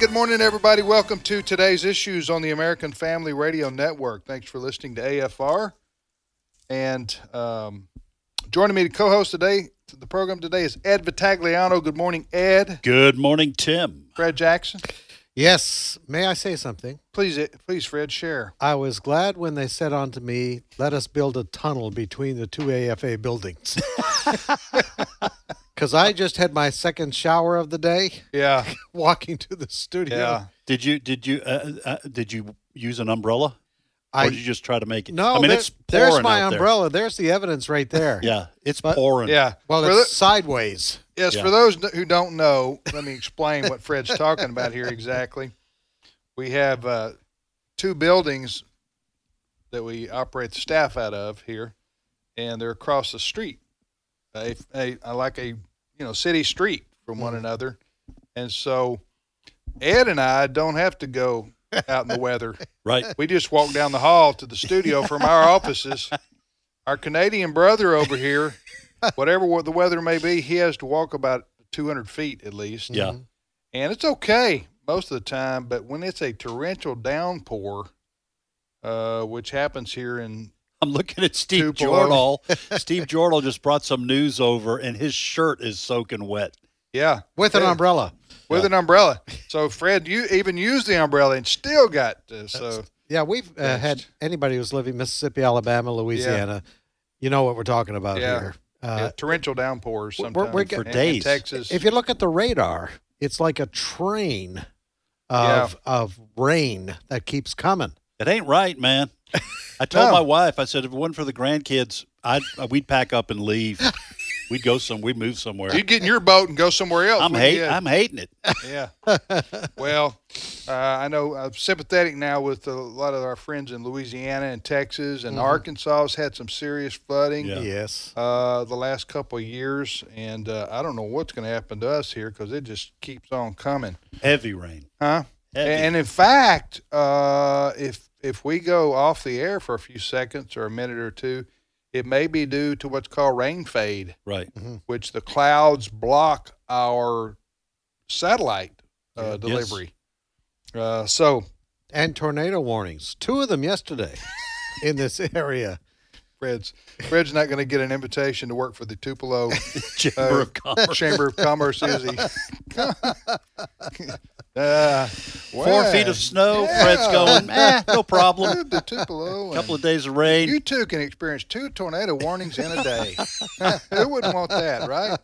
Good morning, everybody. Welcome to today's issues on the American Family Radio Network. Thanks for listening to AFR. And um, joining me to co-host today the program today is Ed Vitagliano. Good morning, Ed. Good morning, Tim. Fred Jackson. Yes. May I say something? Please, please, Fred, share. I was glad when they said unto me, "Let us build a tunnel between the two AFA buildings." Because I just had my second shower of the day Yeah, walking to the studio. yeah. Did you did you uh, uh, did you use an umbrella, I or did you just try to make it? no. I mean there- it's pouring there's my out there. umbrella. There's the evidence right there. Yeah, it's But- pouring. Yeah. Well, For it's the- sideways. yes, Yeah. for those who don't know, let me explain what Fred's talking about here exactly. We have uh, two buildings that we operate the staff out of here, and they're across the street, a, a, a- like a you know city street from one another, and so Ed and I don't have to go out in the weather. Right. We just walk down the hall to the studio from our offices. Our Canadian brother over here, whatever what the weather may be, he has to walk about 200 feet at least. Yeah. And it's okay most of the time, but when it's a torrential downpour, uh, which happens here in I'm looking at Steve Tupelo. Jordahl. Steve Jordahl just brought some news over, and his shirt is soaking wet. yeah With an umbrella. with Yeah. an umbrella. So Fred, you even used the umbrella and still got uh, so Yeah, we've uh, had anybody who's living Mississippi, Alabama, Louisiana. You know what we're talking about Yeah. here. yeah, Uh, torrential downpours we're- sometimes we're get- For in days. Texas. if you look at the radar, it's like a train of of rain that keeps coming. It ain't right, man. I told No. my wife, I said, if it wasn't for the grandkids, I'd we'd pack up and leave. We'd go some. We'd move somewhere. You'd get in your boat and go somewhere else. I'm wouldn't you? hate. I'm hating it. Yeah. well, uh, I know I'm sympathetic now with a lot of our friends in Louisiana and Texas and Arkansas has had some serious flooding Yeah. Yes. uh, the last couple of years, and uh, I don't know what's going to happen to us here because it just keeps on coming, Heavy rain. huh? Heavy. And in fact, uh, if if we go off the air for a few seconds or a minute or two, it may be due to what's called rain fade. right. which the clouds block our satellite uh, Yes. delivery. Uh, so, And tornado warnings. Two of them yesterday in this area. Fred's Fred's not going to get an invitation to work for the Tupelo Chamber uh, of Commerce. Chamber of Commerce, is he? uh, Four feet of snow. Fred's going. Eh, no problem. The Tupelo. A couple of days of rain. you two can experience two tornado warnings in a day. Who wouldn't want that, right?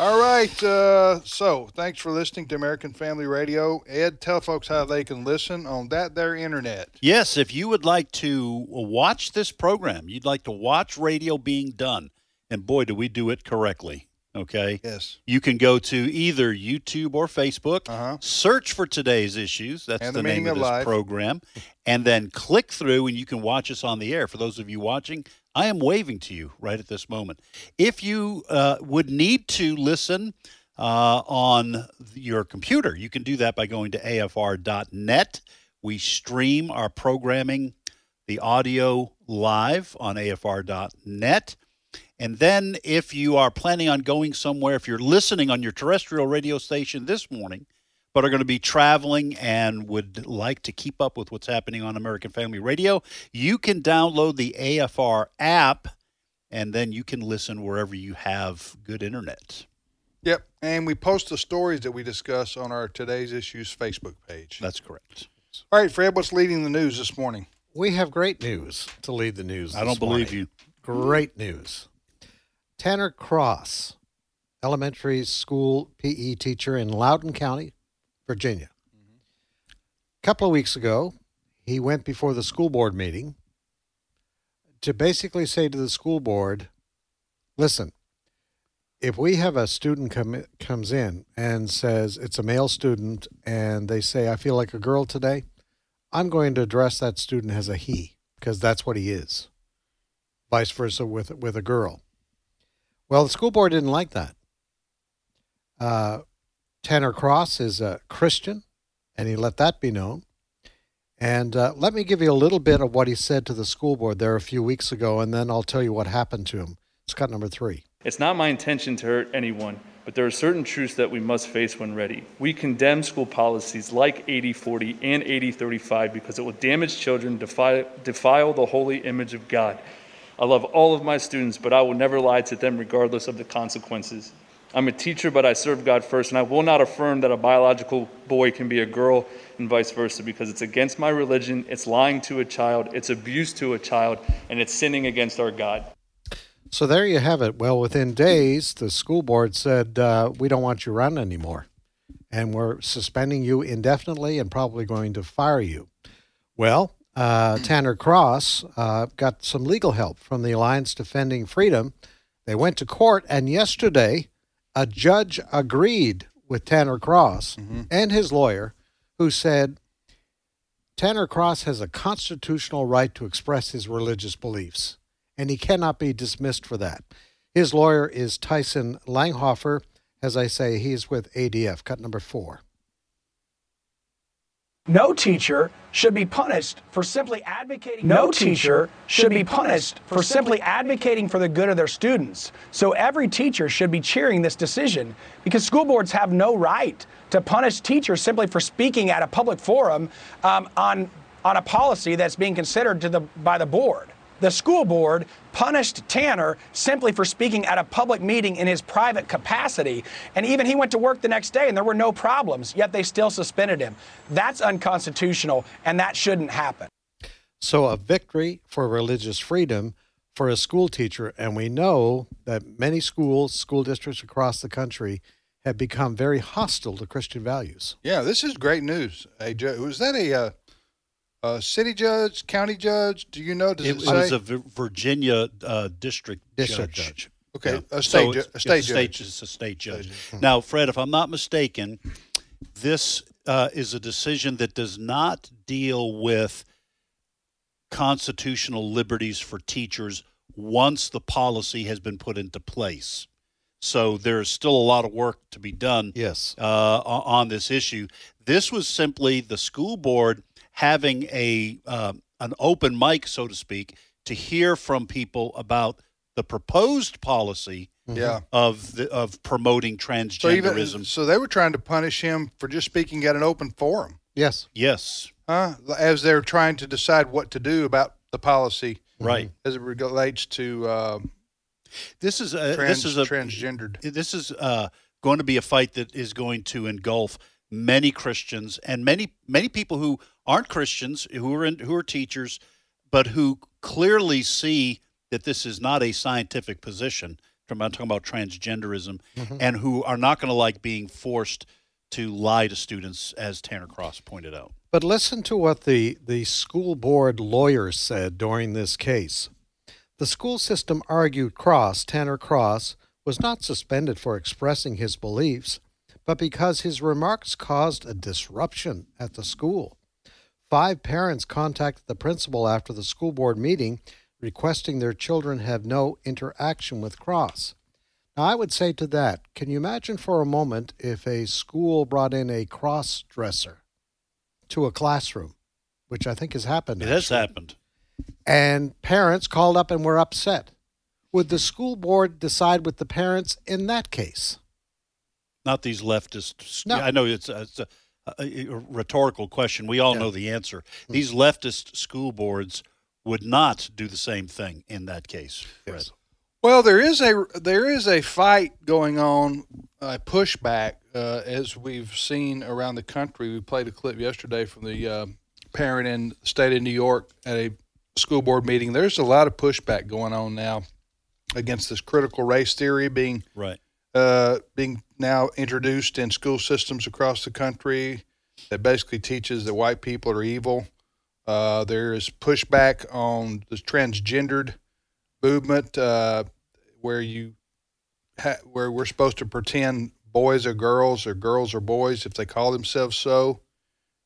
All right. Uh, so, thanks for listening to American Family Radio. Ed, tell folks how they can listen on that their internet. Yes, if you would like to watch this program, you'd like to watch radio being done, and boy, do we do it correctly. Okay. Yes. You can go to either YouTube or Facebook, Uh-huh. search for today's issues. That's the, the name of of this life. program. And then click through, and you can watch us on the air. For those of you watching, I am waving to you right at this moment. If you uh, would need to listen uh, on your computer, you can do that by going to afr.net. We stream our programming, the audio live on afr.net. And then, if you are planning on going somewhere, if you're listening on your terrestrial radio station this morning, but are going to be traveling and would like to keep up with what's happening on American Family Radio, you can download the AFR app and then you can listen wherever you have good internet. Yep. And we post the stories that we discuss on our Today's Issues Facebook page. That's correct. All right, Fred, what's leading the news this morning? We have great news to lead the news. I don't believe morning. you. Great news. Tanner Cross, elementary school PE teacher in Loudoun County, Virginia. A couple of weeks ago, he went before the school board meeting to basically say to the school board, listen, if we have a student come comes in and says it's a male student and they say I feel like a girl today, I'm going to address that student as a he because that's what he is. Vice versa with with a girl. Well, the school board didn't like that. Uh, Tanner Cross is a Christian, and he let that be known. And uh, let me give you a little bit of what he said to the school board there a few weeks ago, and then I'll tell you what happened to him. It's cut number three. It's not my intention to hurt anyone, but there are certain truths that we must face when ready. We condemn school policies like 80 40 and 80 35 because it will damage children, defile, defile the holy image of God. I love all of my students, but I will never lie to them regardless of the consequences. I'm a teacher, but I serve God first, and I will not affirm that a biological boy can be a girl and vice versa because it's against my religion, it's lying to a child, it's abuse to a child, and it's sinning against our God. So there you have it. Well, within days, the school board said, uh, We don't want you around anymore, and we're suspending you indefinitely and probably going to fire you. Well, uh, Tanner Cross uh, got some legal help from the Alliance Defending Freedom. They went to court, and yesterday, a judge agreed with Tanner Cross mm-hmm. and his lawyer, who said Tanner Cross has a constitutional right to express his religious beliefs, and he cannot be dismissed for that. His lawyer is Tyson Langhofer. As I say, he's with ADF, cut number four. No teacher should be punished for simply advocating. No teacher should be punished for simply advocating for the good of their students. So every teacher should be cheering this decision because school boards have no right to punish teachers simply for speaking at a public forum um, on on a policy that's being considered to the by the board. The school board punished Tanner simply for speaking at a public meeting in his private capacity. And even he went to work the next day and there were no problems, yet they still suspended him. That's unconstitutional and that shouldn't happen. So, a victory for religious freedom for a school teacher. And we know that many schools, school districts across the country, have become very hostile to Christian values. Yeah, this is great news. A ju- was that a, uh, a city judge, county judge? Do you know? Does It it, was say? a Vi- Virginia uh, district, District judge. judge. okay, Yeah. a So state, ju- a state it's judge. It's a state judge. State Now, Fred, if I'm not mistaken, this uh, is a decision that does not deal with constitutional liberties for teachers once the policy has been put into place. So there's still a lot of work to be done Yes. uh, on this issue. This was simply the school board having a um, an open mic, so to speak, to hear from people about the proposed policy Yeah. of the, of promoting So even transgenderism. so, they were trying to punish him for just speaking at an open forum, Yes. yes, huh? As they're trying to decide what to do about the policy right. as it relates to uh, This is a, trans, this is a transgendered. this is uh, going to be a fight that is going to engulf many Christians and many many people who aren't Christians who are in, who are teachers, but who clearly see that this is not a scientific position. I'm talking about transgenderism, mm-hmm. and who are not going to like being forced to lie to students, as Tanner Cross pointed out. But listen to what the, the school board lawyer said during this case. The school system argued Cross, Tanner Cross, was not suspended for expressing his beliefs, but because his remarks caused a disruption at the school. Five parents contacted the principal after the school board meeting requesting their children have no interaction with Cross. Now, I would say to that, can you imagine for a moment if a school brought in a cross dresser to a classroom, which I think has happened? It has happened. And parents called up and were upset. Would the school board decide with the parents in that case? Not these leftists. No. I know it's it's a, a rhetorical question. We all Yeah. know the answer. These leftist school boards would not do the same thing in that case. Fred. Yes. Well, there is a there is a fight going on, a pushback, uh, as we've seen around the country. We played a clip yesterday from the uh, parent in the state of New York at a school board meeting. There's a lot of pushback going on now against this critical race theory being Right. Uh, being now introduced in school systems across the country that basically teaches that white people are evil. Uh, there is pushback on the transgendered movement uh, where you ha- where we're supposed to pretend boys are girls or girls are boys if they call themselves so,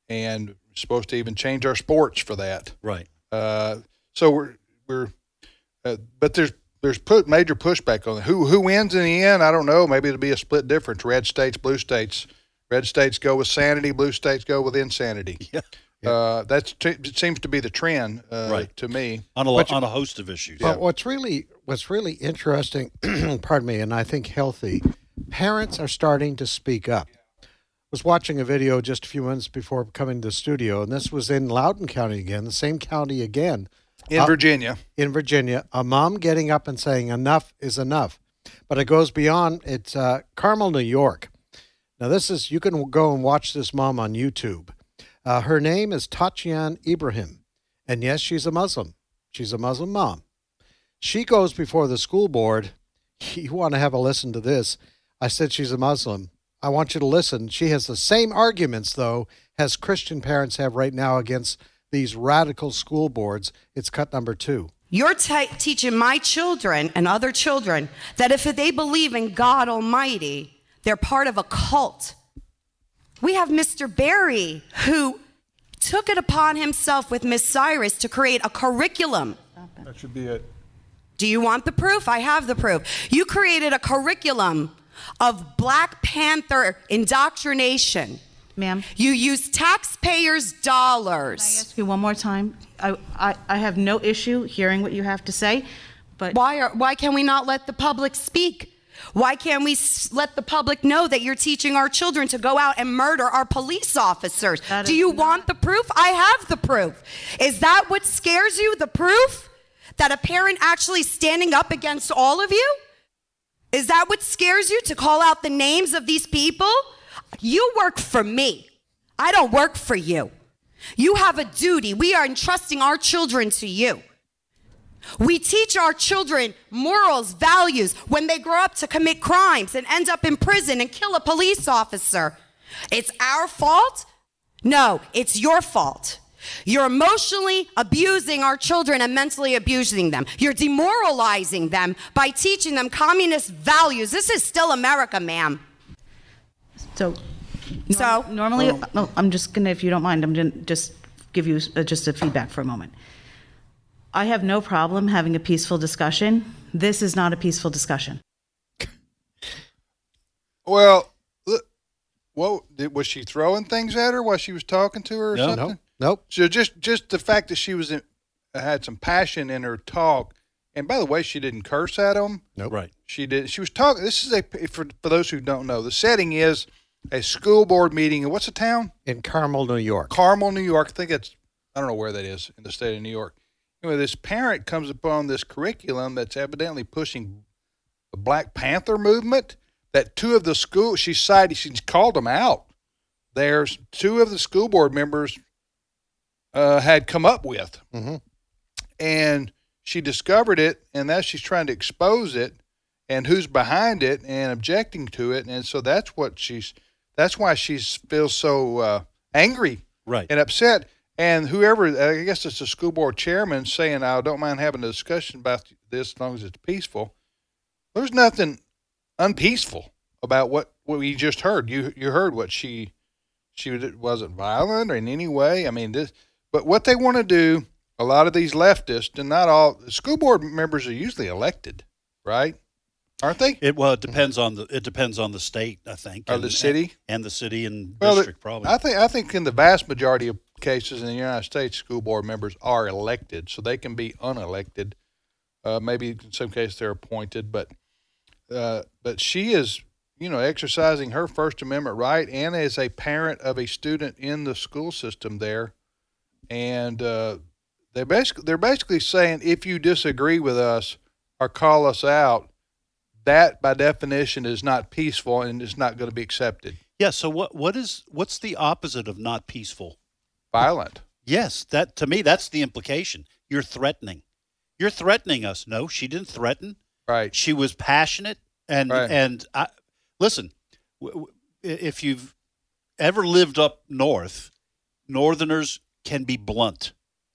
and supposed to even change our sports for that. Right. Uh, so we're we're, uh, but there's there's put major pushback on it. Who who wins in the end? I don't know. Maybe it'll be a split difference. Red states, blue states. Red states go with sanity. Blue states go with insanity. Yeah. Uh, that's it seems to be the trend uh, Right. to me. On a, But on a host of issues. But what's really what's really interesting, pardon me, and I think healthy, parents are starting to speak up. I was watching a video just a few minutes before coming to the studio, and this was in Loudoun County again, the same county again, In Uh, Virginia, in Virginia. A mom getting up and saying enough is enough, but it goes beyond. It's uh, Carmel, New York. Now this is you can go and watch this mom on YouTube. Uh, her name is Tatian Ibrahim, and yes, she's a Muslim. She's a Muslim mom. She goes before the school board. You want to have a listen to this? I said she's a Muslim. I want you to listen. She has the same arguments, though, as Christian parents have right now against these radical school boards. It's cut number two. You're te- teaching my children and other children that if they believe in God Almighty, they're part of a cult. We have Mr. Barry who took it upon himself with Miss Cyrus to create a curriculum. that should be it. Do you want the proof? I have the proof. You created a curriculum of Black Panther indoctrination. Ma'am, You use taxpayers' dollars. ask you one more time. I, I, I have no issue hearing what you have to say, but Why, are, why can we not let the public speak? Why can't we s- let the public know that you're teaching our children to go out and murder our police officers? That Do you not- want the proof? I have the proof. Is that what scares you? The proof? That a parent actually standing up against all of you? Is that what scares you to call out the names of these people? You work for me. I don't work for you. You have a duty. We are entrusting our children to you. We teach our children morals, values when they grow up to commit crimes and end up in prison and kill a police officer. It's our fault? No, it's your fault. You're emotionally abusing our children and mentally abusing them. You're demoralizing them by teaching them communist values. This is still America, ma'am. So. So? normally, no, I'm just gonna, if you don't mind, I'm gonna just give you uh, just a feedback for a moment. I have no problem having a peaceful discussion. This is not a peaceful discussion. Well, look, what did, was she throwing things at her while she was talking to her or No. something? Nope. Nope. So just just the fact that she was in, had some passion in her talk, and by the way, she didn't curse at him. Nope. Right. She did. She was talking. This is a for for those who don't know. The setting is a school board meeting. in What's the town? In Carmel, New York. Carmel, New York. I think it's I don't know where that is in the state of New York. Anyway, this parent comes upon this curriculum that's evidently pushing the Black Panther movement. That two of the school she cited, she's called them out. There's two of the school board members uh, had come up with, Mhm. and she discovered it, and now she's trying to expose it, and who's behind it, and objecting to it, and so that's what she's. That's why she feels so uh, angry Right. and upset. And whoever, I guess it's the school board chairman saying, I don't mind having a discussion about this as long as it's peaceful. There's nothing unpeaceful about what, what we just heard. You you heard what she she was- wasn't violent or in any way. I mean, this, but what they want to do, a lot of these leftists, and not all school board members are usually elected, right? Aren't they? It well, it depends on the it depends on the state, I think, Or the city? and the city and Well, district probably. I think I think in the vast majority of cases in the United States, school board members are elected, so they can be unelected. Uh, maybe in some cases they're appointed, but uh, but she is, you know, exercising her First Amendment right, and as a parent of a student in the school system there, and uh, they basically they're basically saying if you disagree with us or call us out, that by definition is not peaceful and it's not going to be accepted. yeah. So what what is what's the opposite of not peaceful? Violent. Yes, that to me that's the implication. You're threatening. You're threatening us. No, she didn't threaten. Right. She was passionate and Right. and I, listen, w- w- if you've ever lived up north, northerners can be blunt.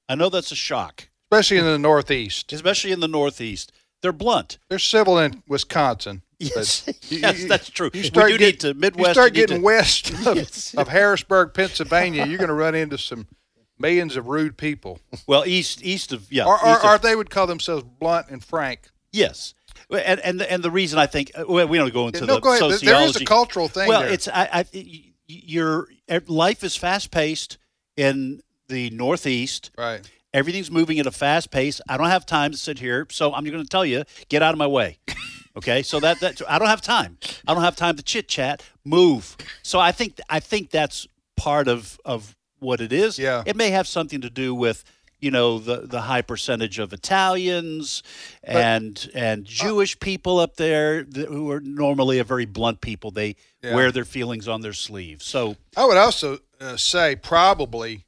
I know that's a shock, especially in the Northeast. especially in the northeast. They're blunt. They're civil in Wisconsin. Yes, you- yes, you- that's true. You We start do get- need to Midwest. You start getting to- west of, Yes. of Harrisburg, Pennsylvania. You're going to run into some millions of rude people, Well, east east of yeah, or, or, of- or they would call themselves blunt and frank. yes. And and the, and the reason I think uh, well, we don't go into no, the go ahead. Sociology. There is a cultural thing well, there. it's I, I your eh, life is fast paced in the Northeast. right. Everything's moving at a fast pace. I don't have time to sit here, so I'm going to tell you, get out of my way. Okay, so that that I don't have time. I don't have time to chit chat. Move. So I think I think that's part of of what it is. Yeah. It may have something to do with you know the the high percentage of Italians and and Jewish people up there th- who are normally a very blunt people. They Yeah. wear their feelings on their sleeves. So I would also uh, say probably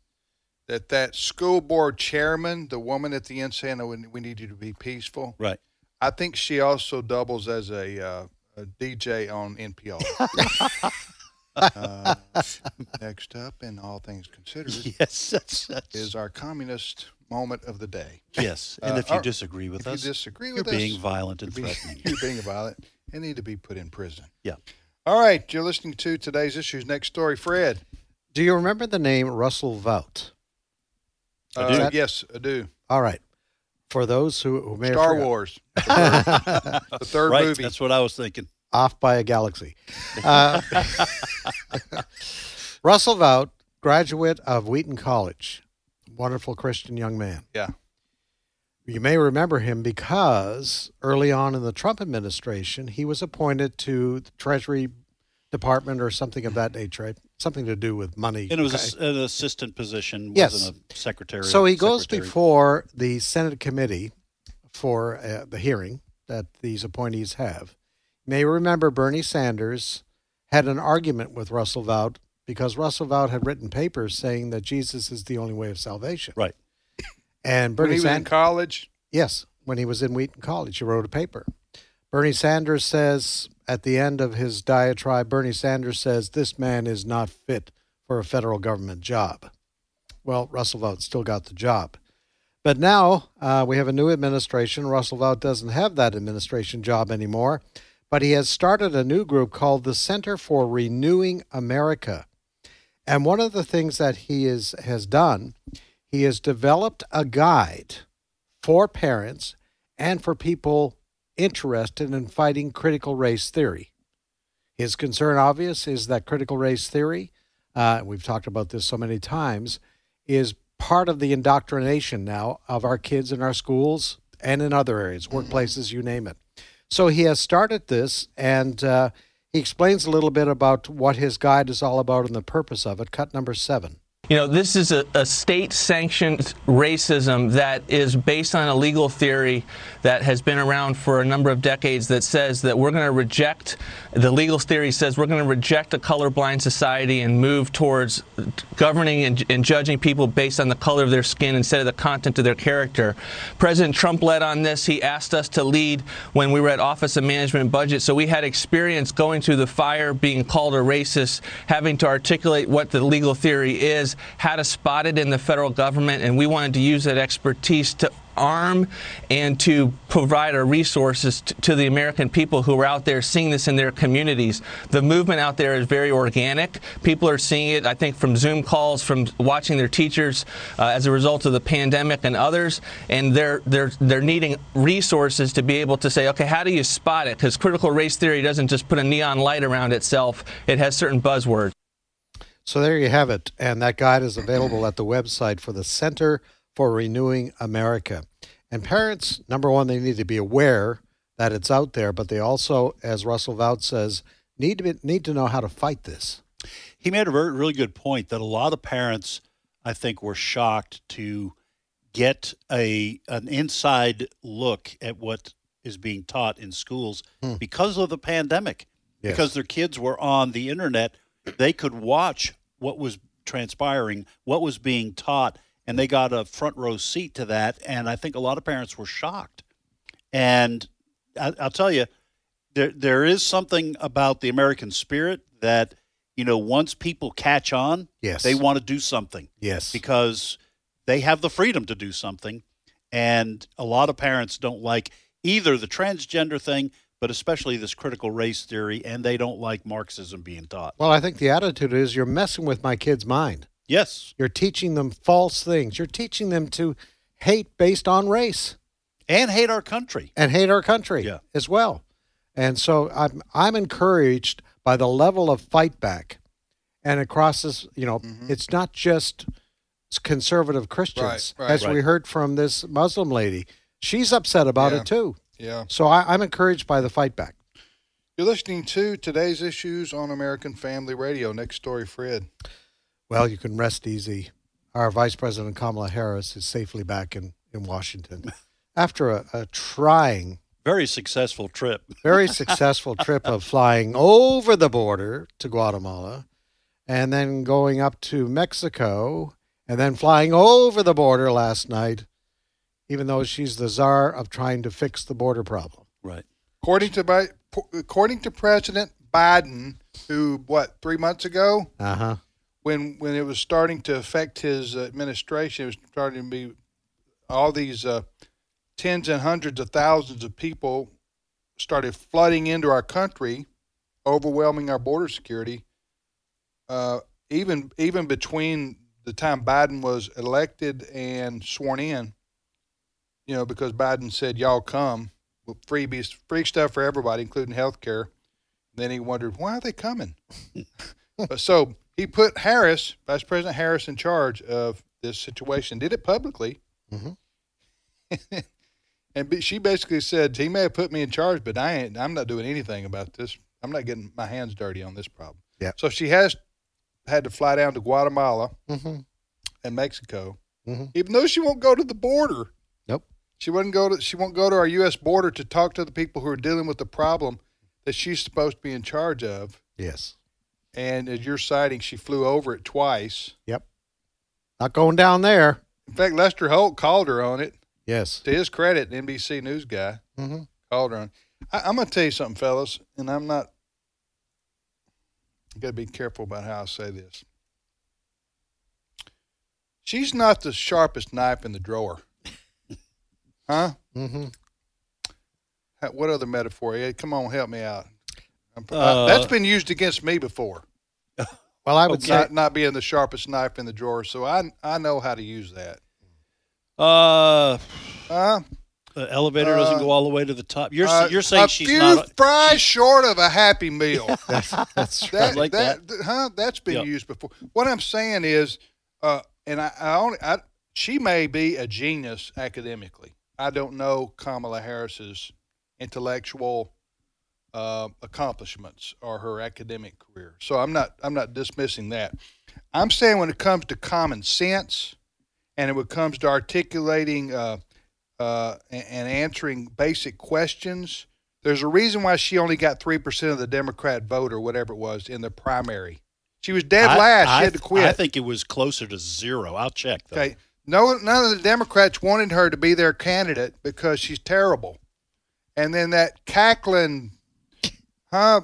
that that school board chairman, the woman at the end saying, "Oh, we we need you to be peaceful," right. I think she also doubles as a, uh, a DJ on NPR. uh, next up, in all things considered, Yes, that's, that's is our communist moment of the day. yes. And Uh, if you uh, disagree with if us, you disagree you're us, being violent and you're being, threatening. you're being violent and need to be put in prison. Yeah. All right, you're listening to today's issues. Next story, Fred. Do you remember the name Russell Vought? I Uh, do. yes, I do. All right. For those who, who may Star have forgot- Wars, the third right. movie. That's what I was thinking. off by a galaxy. Uh, Russell Vought, graduate of Wheaton College, wonderful Christian young man. Yeah. You may remember him because early on in the Trump administration, he was appointed to the Treasury Department or something of that nature, right? Something to do with money. And it was a s an assistant position, Yes. wasn't a secretary. So he goes secretary. before the Senate committee for uh, the hearing that these appointees have. You may remember Bernie Sanders had an argument with Russell Vought because Russell Vought had written papers saying that Jesus is the only way of salvation. Right. And when Bernie he was in college, yes, when he was in Wheaton College, he wrote a paper. Bernie Sanders says at the end of his diatribe, Bernie Sanders says this man is not fit for a federal government job. Well, Russell Vought still got the job. But now uh, we have a new administration. Russell Vought doesn't have that administration job anymore, but he has started a new group called the Center for Renewing America. And one of the things that he is, has done, he has developed a guide for parents and for people interested in fighting critical race theory. His concern, obvious, is that critical race theory, uh, we've talked about this so many times, is part of the indoctrination now of our kids in our schools and in other areas, workplaces, you name it. So he has started this, and uh, he explains a little bit about what his guide is all about and the purpose of it. Cut number seven. You know, this is a, a state sanctioned racism that is based on a legal theory that has been around for a number of decades that says that we're going to reject, the legal theory says we're going to reject a colorblind society and move towards governing and, and judging people based on the color of their skin instead of the content of their character. President Trump led on this. He asked us to lead when we were at Office of Management and Budget. So we had experience going through the fire, being called a racist, having to articulate what the legal theory is, how to spot it in the federal government, and we wanted to use that expertise to arm and to provide our resources t- to the American people who are out there seeing this in their communities. The movement out there is very organic. People are seeing it, I think, from Zoom calls, from watching their teachers uh, as a result of the pandemic and others, and they're they're they're needing resources to be able to say, okay, how do you spot it? Because critical race theory doesn't just put a neon light around itself; it has certain buzzwords. So there you have it. And that guide is available at the website for the Center for Renewing America. And parents, number one, they need to be aware that it's out there, but they also, as Russell Vought says, need to be, need to know how to fight this. He made a very, really good point that a lot of parents, I think, were shocked to get a an inside look at what is being taught in schools Hmm. because of the pandemic. Yes. Because their kids were on the internet, they could watch what was transpiring, what was being taught, and they got a front row seat to that. And I think a lot of parents were shocked. And I, I'll tell you, there there is something about the American spirit that you know once people catch on, Yes. they want to do something Yes. because they have the freedom to do something, and a lot of parents don't like either the transgender thing, but especially this critical race theory, and they don't like Marxism being taught. Well, I think the attitude is you're messing with my kid's mind. Yes. You're teaching them false things. You're teaching them to hate based on race And hate our country. and hate our country Yeah. as well. And so I'm I'm encouraged by the level of fight back. And across this, you know, mm-hmm. it's not just conservative Christians, Right, right. as we heard from this Muslim lady. She's upset about Yeah. it too. Yeah. So I, I'm encouraged by the fight back. You're listening to today's issues on American Family Radio. Next story, Fred. Well, you can rest easy. Our Vice President Kamala Harris is safely back in, in Washington after a, a trying, Very successful trip. very successful trip of flying over the border to Guatemala and then going up to Mexico and then flying over the border last night, even though she's the czar of trying to fix the border problem. Right. According to Bi- according to President Biden, who what three months ago, Uh huh. when when it was starting to affect his administration, it was starting to be all these uh, tens and hundreds of thousands of people started flooding into our country, overwhelming our border security. Uh, even even between the time Biden was elected and sworn in, you know, because Biden said y'all come with freebies, free stuff for everybody, including health care. Then he wondered why are they coming. But so he put Harris, Vice President Harris, in charge of this situation. Did it publicly, Mhm. and she basically said he may have put me in charge, but I ain't. I'm not doing anything about this. I'm not getting my hands dirty on this problem. Yeah. So she has had to fly down to Guatemala Mm-hmm. and Mexico, Mhm. even though she won't go to the border. She wouldn't go to. She won't go to our U.S. border to talk to the people who are dealing with the problem that she's supposed to be in charge of. Yes. And as you're citing, she flew over it twice. Yep. Not going down there. In fact, Lester Holt called her on it. Yes. To his credit, NBC News guy Mm-hmm. called her on. I, I'm going to tell you something, fellas, and I'm not. I got to be careful about how I say this. She's not the sharpest knife in the drawer, huh? Mm-hmm. Ha- What other metaphor? Yeah, come on, help me out. Uh, that's been used against me before. Well, I would say Not, not being the sharpest knife in the drawer, so I I know how to use that. Uh, Uh, the elevator doesn't Uh, go all the way to the top. You're uh, you're saying a she's few not. fries short of a happy meal. that's, that's right. that, like that, th- huh? That's been Yeah. used before. What I'm saying is, uh, and I, I only, I, she may be a genius academically. I don't know Kamala Harris's intellectual uh, accomplishments or her academic career, so I'm not, I'm not dismissing that. I'm saying when it comes to common sense, and when it comes to articulating uh, uh, and, answering basic questions. There's a reason why she only got three percent of the Democrat vote or whatever it was in the primary. She was dead I- last. I, she had to quit. I think it was closer to zero. I'll check. Though. okay, no, none of the Democrats wanted her to be their candidate because she's terrible. And then that cackling, huh,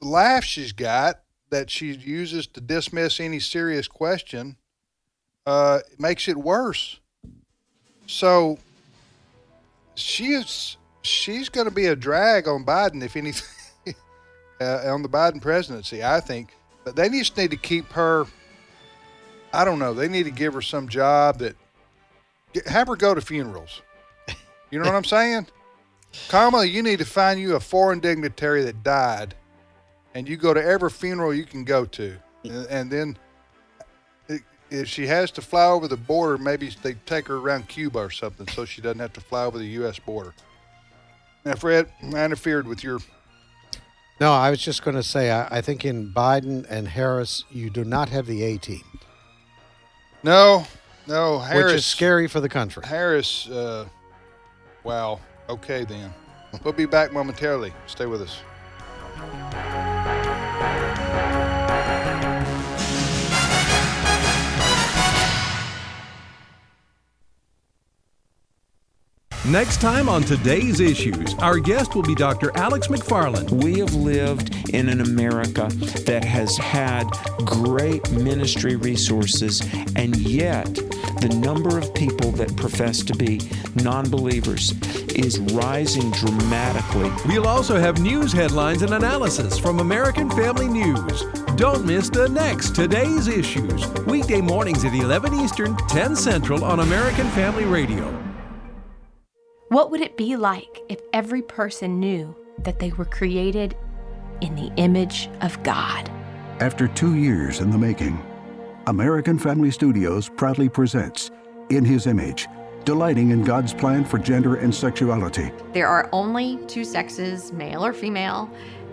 laugh she's got that she uses to dismiss any serious question, uh, makes it worse. So she is she's going to be a drag on Biden if anything uh, on the Biden presidency. I think, but they just need to keep her. I don't know. They need to give her some job that have her go to funerals. You know what I'm saying? Kamala, you need to find you a foreign dignitary that died, and you go to every funeral you can go to, and, and then if she has to fly over the border, maybe they take her around Cuba or something, so she doesn't have to fly over the U.S. border. Now, Fred, I interfered with your. No, I was just going to say, I, I think in Biden and Harris, you do not have the A team, No, no, Harris. which is scary for the country. Harris, uh, wow. Okay, then. We'll be back momentarily. Stay with us. Next time on today's issues, our guest will be Dr. Alex McFarland. We have lived in an America that has had great ministry resources, and yet the number of people that profess to be non believers is rising dramatically. We'll also have news headlines and analysis from American Family News. Don't miss the next Today's Issues, weekday mornings at 11 Eastern, 10 Central on American Family Radio. What would it be like if every person knew that they were created in the image of God? After two years in the making, American Family Studios proudly presents In His Image, delighting in God's plan for gender and sexuality. There are only two sexes, male or female.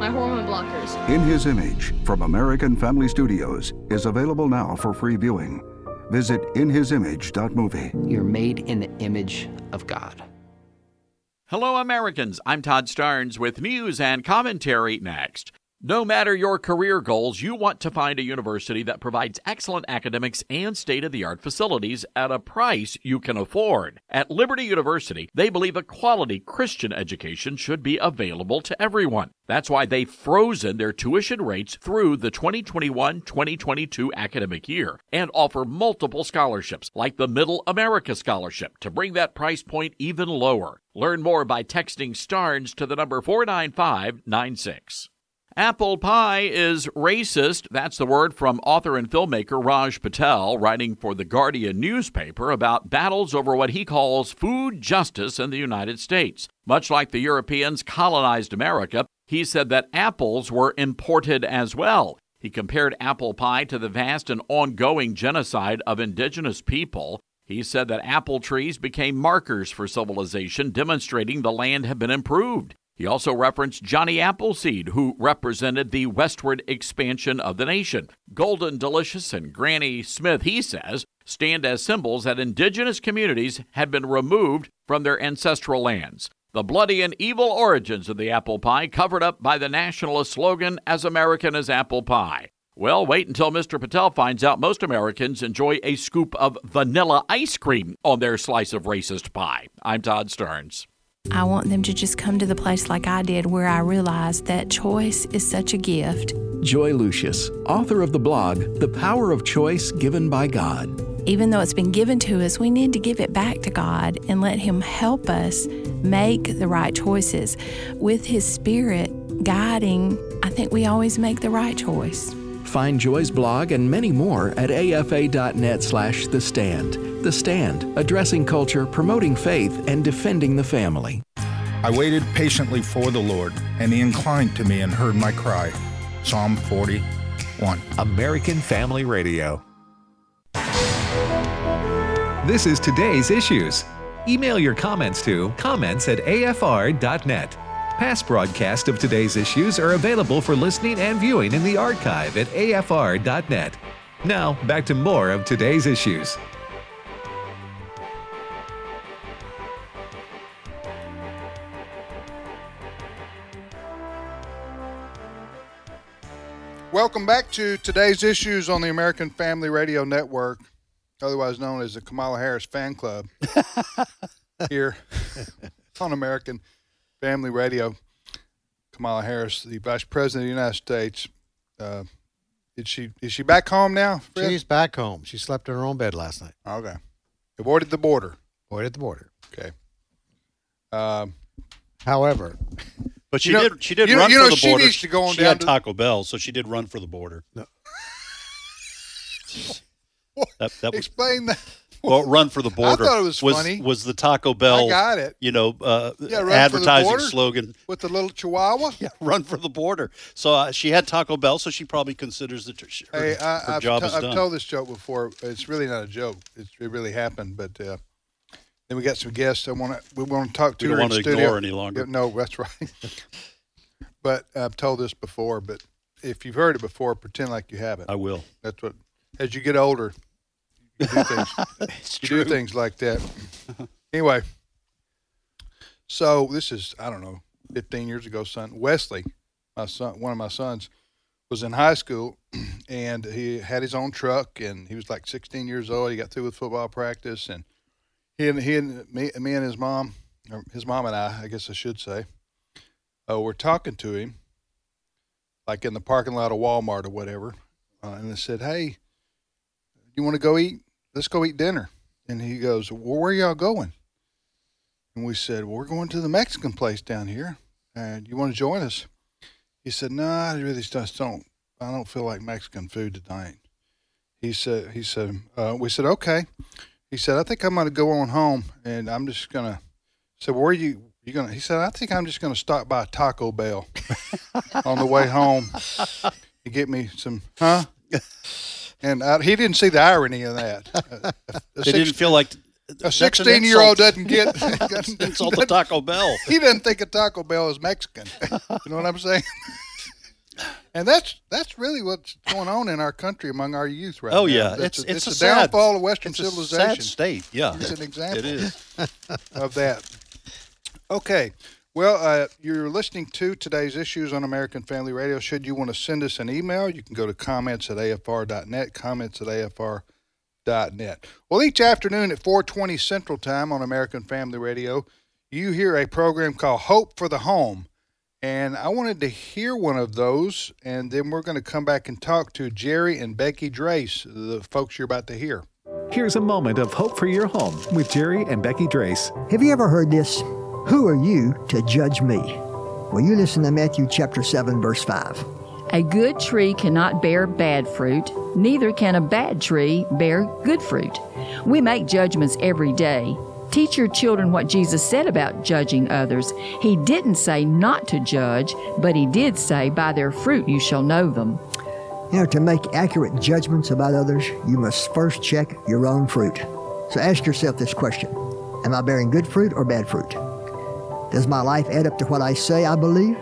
my hormone blockers. In His Image from American Family Studios is available now for free viewing. Visit inhisimage.movie. You're made in the image of God. Hello, Americans. I'm Todd Starnes with news and commentary next. No matter your career goals, you want to find a university that provides excellent academics and state of the art facilities at a price you can afford. At Liberty University, they believe a quality Christian education should be available to everyone. That's why they've frozen their tuition rates through the 2021 2022 academic year and offer multiple scholarships, like the Middle America Scholarship, to bring that price point even lower. Learn more by texting STARNS to the number 49596. Apple pie is racist. That's the word from author and filmmaker Raj Patel, writing for the Guardian newspaper about battles over what he calls food justice in the United States. Much like the Europeans colonized America, he said that apples were imported as well. He compared apple pie to the vast and ongoing genocide of indigenous people. He said that apple trees became markers for civilization, demonstrating the land had been improved. He also referenced Johnny Appleseed, who represented the westward expansion of the nation. Golden Delicious and Granny Smith, he says, stand as symbols that indigenous communities had been removed from their ancestral lands. The bloody and evil origins of the apple pie covered up by the nationalist slogan, As American as Apple Pie. Well, wait until Mr. Patel finds out most Americans enjoy a scoop of vanilla ice cream on their slice of racist pie. I'm Todd Starnes. I want them to just come to the place like I did where I realized that choice is such a gift. Joy Lucius, author of the blog, The Power of Choice Given by God. Even though it's been given to us, we need to give it back to God and let Him help us make the right choices. With His Spirit guiding, I think we always make the right choice. Find Joy's blog and many more at afa.net slash the stand. The Stand, addressing culture, promoting faith, and defending the family. I waited patiently for the Lord, and he inclined to me and heard my cry. Psalm 41. American Family Radio. This is today's issues. Email your comments to comments at afr.net. Past broadcasts of today's issues are available for listening and viewing in the archive at afr.net. Now, back to more of today's issues. Welcome back to today's issues on the American Family Radio Network, otherwise known as the Kamala Harris Fan Club, here on American Family Radio. Kamala Harris, the Vice President of the United States, uh, is she is she back home now? Fred? She's back home. She slept in her own bed last night. Okay, avoided the border. Avoided the border. Okay. Um, However, But she You know- did. She did you know- run you for know, the she border. needs to go on she down had to- Taco Bell, so she did run for the border. No. That, that was, explain that. well, run for the border. thought it was funny. Was the Taco Bell? I got it. You know, uh, Yeah, the advertising slogan. with the little Chihuahua. Yeah, run for the border. So uh, she had Taco Bell, so she probably considers that her, Hey, her I, I've, job t- is I've done. told this joke before. It's really not a joke. It's, it really happened. But uh, then we got some guests. I want to. We want to talk to. We don't her in studio. ignore any longer. No, that's right. but I've told this before. But if you've heard it before, pretend like you haven't. I will. That's what. As you get older, You do things, you do things like that. Anyway, so this is I don't know, 15 years ago. Son Wesley, my son, one of my sons, was in high school, and he had his own truck, and he was like 16 years old. He got through with football practice, and he and he and me, me and his mom, or his mom and I, I guess I should say, uh, were talking to him, like in the parking lot of Walmart or whatever, uh, and I said, "Hey, do you want to go eat? Let's go eat dinner." And he goes, "Well, where y'all going?" And we said, "Well, we're going to the Mexican place down here, and you want to join us?" He said, "No, I really just don't. I don't feel like Mexican food tonight." He said, "He said, uh, we said, okay." He said, "I think I'm going to go on home, and I'm just going to." So where are you? You gonna? He said, "I think I'm just going to stop by Taco Bell on the way home to get me some, huh?" And I, he didn't see the irony of that. A They didn't feel like a 16 year old doesn't get insult to Taco Bell. He doesn't think a Taco Bell is Mexican. You know what I'm saying? And that's that's really what's going on in our country among our youth right Oh, now. yeah. It's, It's- it's, it's a the sad- downfall of Western it's a sad civilization. state, yeah. it's an example. It is. of that. Okay. Well, uh, you're listening to today's issues on American Family Radio. Should you want to send us an email, you can go to comments at afr.net, comments at afr.net. Well, each afternoon at 420 Central Time on American Family Radio, you hear a program called Hope for the Home. And I wanted to hear one of those, and then we're going to come back and talk to Jerry and Becky Drace, the folks you're about to hear. Here's a moment of hope for your home with Jerry and Becky Drace. Have you ever heard this? Who are you to judge me? Well, you listen to Matthew chapter 7, verse 5. A good tree cannot bear bad fruit, neither can a bad tree bear good fruit. We make judgments every day. Teach your children what Jesus said about judging others. He didn't say not to judge, but he did say, By their fruit you shall know them. You know, to make accurate judgments about others, you must first check your own fruit. So ask yourself this question Am I bearing good fruit or bad fruit? Does my life add up to what I say I believe?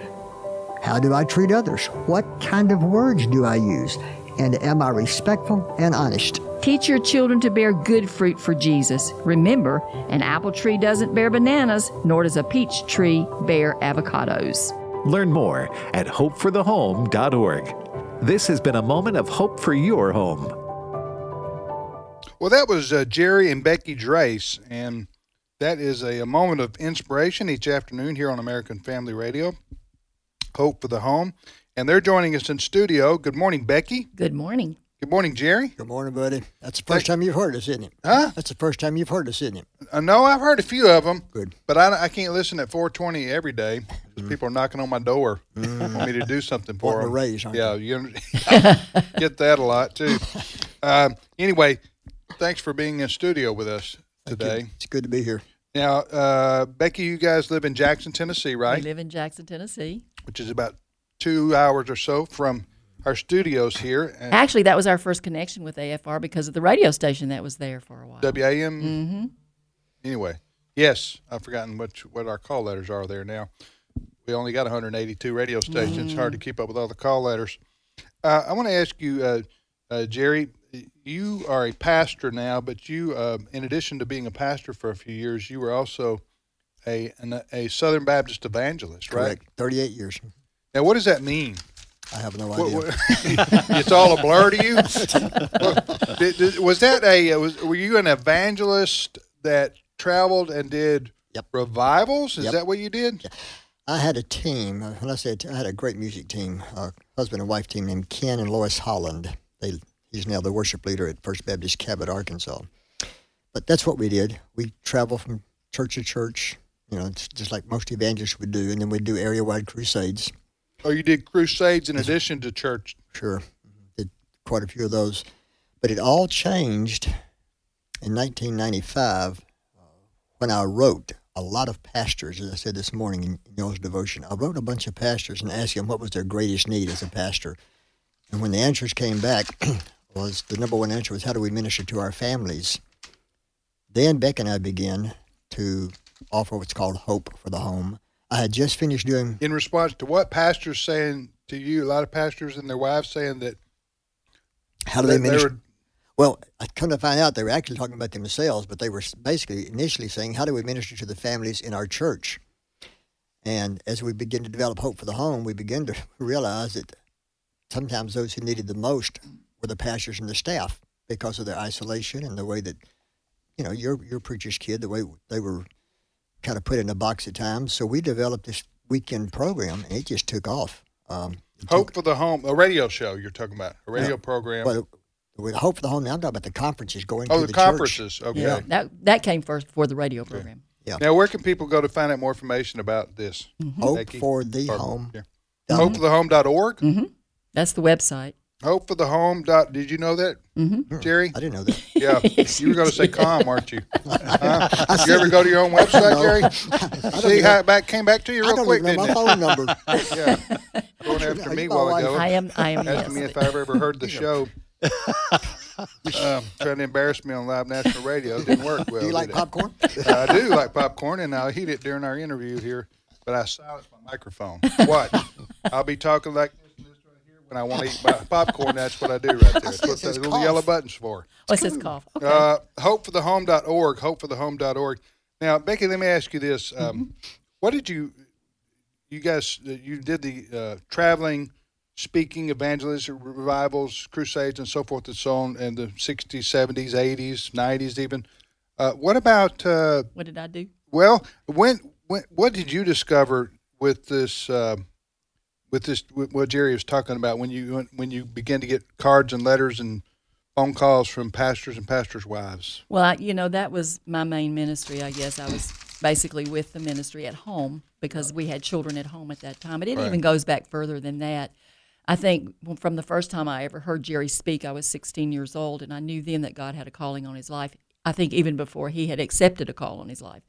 How do I treat others? What kind of words do I use? And am I respectful and honest? Teach your children to bear good fruit for Jesus. Remember, an apple tree doesn't bear bananas, nor does a peach tree bear avocados. Learn more at hopeforthehome.org. This has been a moment of hope for your home. Well, that was uh, Jerry and Becky Drace, and that is a, a moment of inspiration each afternoon here on American Family Radio. Hope for the home, and they're joining us in studio. Good morning, Becky. Good morning. Good morning, Jerry. Good morning, buddy. That's the first time you've heard us, isn't it? Huh? That's the first time you've heard us, isn't it? Uh, no, I've heard a few of them. Good. But I, I can't listen at 420 every day because people are knocking on my door, want me to do something for Wanting them. to raise, aren't yeah, you get that a lot too. Um, anyway, thanks for being in studio with us today. It's good to be here. Now, uh, Becky, you guys live in Jackson, Tennessee, right? We live in Jackson, Tennessee. Which is about two hours or so from our studios here. at Actually, that was our first connection with AFR because of the radio station that was there for a while. WAM. Mm-hmm. Anyway, yes, I've forgotten what what our call letters are there now. We only got 182 radio stations. Hard to keep up with all the call letters. Uh, I want to ask you, uh, uh, Jerry. You are a pastor now, but you, uh, in addition to being a pastor for a few years, you were also a an, a Southern Baptist evangelist, right? 38 years. Now, what does that mean? I have no idea. what- it's all a blur to you. Did- did- was that a uh, was were you an evangelist that traveled and did revivals? Is Yep. that what you did? I had a team. uh, When I said I had a great music team, a husband and wife team named Ken and Lois Holland. They, he's now the worship leader at First Baptist Cabot, Arkansas. But that's what we did. We travel from church to church, you know, just like most evangelists would do, and then we'd do area-wide crusades. Oh, you did crusades in addition to church. Sure, did quite a few of those. But it all changed in 1995 uh, when I wrote a lot of pastors, as I said this morning in, in y'all's devotion. I wrote a bunch of pastors and asked them what was their greatest need as a pastor. And when the answers came back, was the number one answer was how do we minister to our families? Then Beck and I began to offer what's called Hope for the Home. I had just finished doing In response to what pastors saying to you, a lot of pastors and their wives saying that How do they minister? were- Well, I come to find out they were actually talking about themselves, but they were basically initially saying, "How do we minister to the families in our church?" And as we begin to develop hope for the home, we begin to realize that sometimes those who needed the most were the pastors and the staff because of their isolation and the way that, you know, your your preacher's kid, the way they were kind of put in a box at times. So we developed this weekend program, and it just took off. Um, Hope for the Home, a radio show you're talking about, a radio Yeah. program. Well, with Hope for the Home, now I'm talking about the conferences going Oh, to the the, conferences, Church. okay. Yeah. That that came first before the radio program. Yeah. Now, where can people go to find out more information about this? Hope Becky? for the Or- home. yeah. Hopeforthehome.org? Mm-hmm. That's the website. Hope for the home. Dot, did you know that, Mhm. Jerry? I didn't know that. Yeah, you were going to say com, aren't you? Huh? you ever go to your own website, No. Jerry? don't See how it back came back to you I real don't quick, even know didn't my it? phone number. yeah, going after me while my ago. wife? I am- I am, Asking me if I've ever heard the show. um, trying to embarrass me on live national radio didn't work well. Do you like did it? popcorn? I do like popcorn, and I'll eat it during our interview here. But I silenced my microphone. What? I'll be talking like this and this right here when I want to eat my popcorn. That's what I do right there. That's what those little yellow buttons for. What's this cough? Okay. Uh, hopeforthehome.org. Hopeforthehome.org. Now, Becky, let me ask you this: um, Mm-hmm. What did you, you guys, uh, you did the uh, traveling, speaking, evangelism, revivals, crusades, and so forth and so on in the '60s, '70s, '80s, '90s, even. Uh, what about? Uh, what did I do? well, when, when, what did you discover with this? With this, with what Jerry was talking about, when you when you begin to get cards and letters and phone calls from pastors and pastors' wives. Well, I, you know, that was my main ministry, I guess. I was basically with the ministry at home because we had children at home at that time. But it Right. even goes back further than that. I think from the first time I ever heard Jerry speak, I was 16 years old, and I knew then that God had a calling on his life. I think even before he had accepted a call on his life.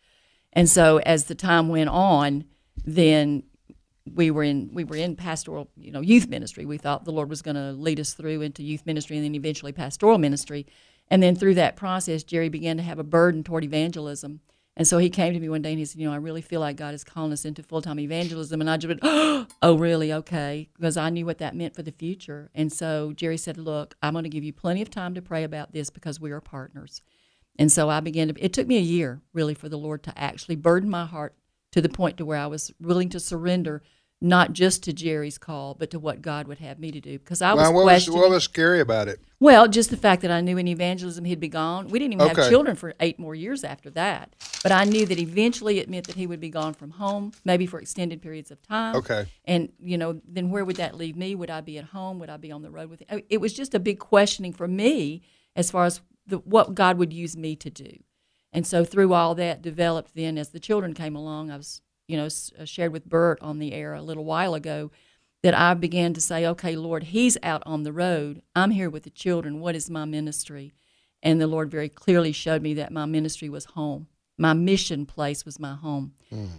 And so as the time went on, then we were in we were in pastoral, you know, youth ministry. We thought the Lord was going to lead us through into youth ministry and then eventually pastoral ministry. And then through that process, Jerry began to have a burden toward evangelism. And so he came to me one day and he said, You know, I really feel like God is calling us into full time evangelism. And I just went, Oh, really? Okay. Because I knew what that meant for the future. And so Jerry said, Look, I'm going to give you plenty of time to pray about this because we are partners. And so I began to, it took me a year really for the Lord to actually burden my heart to the point to where I was willing to surrender not just to Jerry's call, but to what God would have me to do. Because I was Well, what was what was scary about it? Well, just the fact that I knew in evangelism he'd be gone. We didn't even Okay. have children for eight more years after that. But I knew that eventually it meant that he would be gone from home, maybe for extended periods of time. Okay. And, you know, then where would that leave me? Would I be at home? Would I be on the road with him? It was just a big questioning for me as far as the, what God would use me to do. And so through all that developed then as the children came along, I was, you know, uh, shared with Bert on the air a little while ago that I began to say, okay, Lord, he's out on the road. I'm here with the children. What is my ministry? And the Lord very clearly showed me that my ministry was home. My mission place was my home.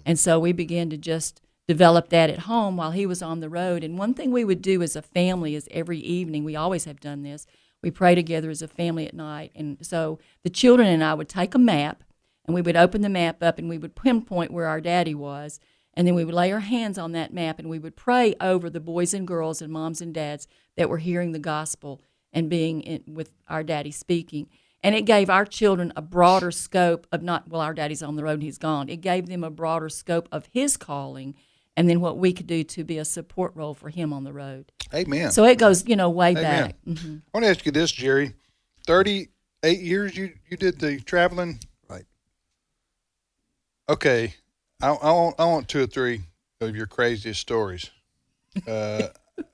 And so we began to just develop that at home while he was on the road. And one thing we would do as a family is every evening, we always have done this, we pray together as a family at night. And so the children and I would take a map and we would open the map up and we would pinpoint where our daddy was. And then we would lay our hands on that map and we would pray over the boys and girls and moms and dads that were hearing the gospel and being in, with our daddy speaking. And it gave our children a broader scope of not, well, our daddy's on the road and he's gone. It gave them a broader scope of his calling and then what we could do to be a support role for him on the road. Amen. So it goes, you know, way Amen. back. hmm I want to ask you this, Jerry. Thirty-eight years you you did the traveling. Right. Okay, I, I want I want two or three of your craziest stories. Uh,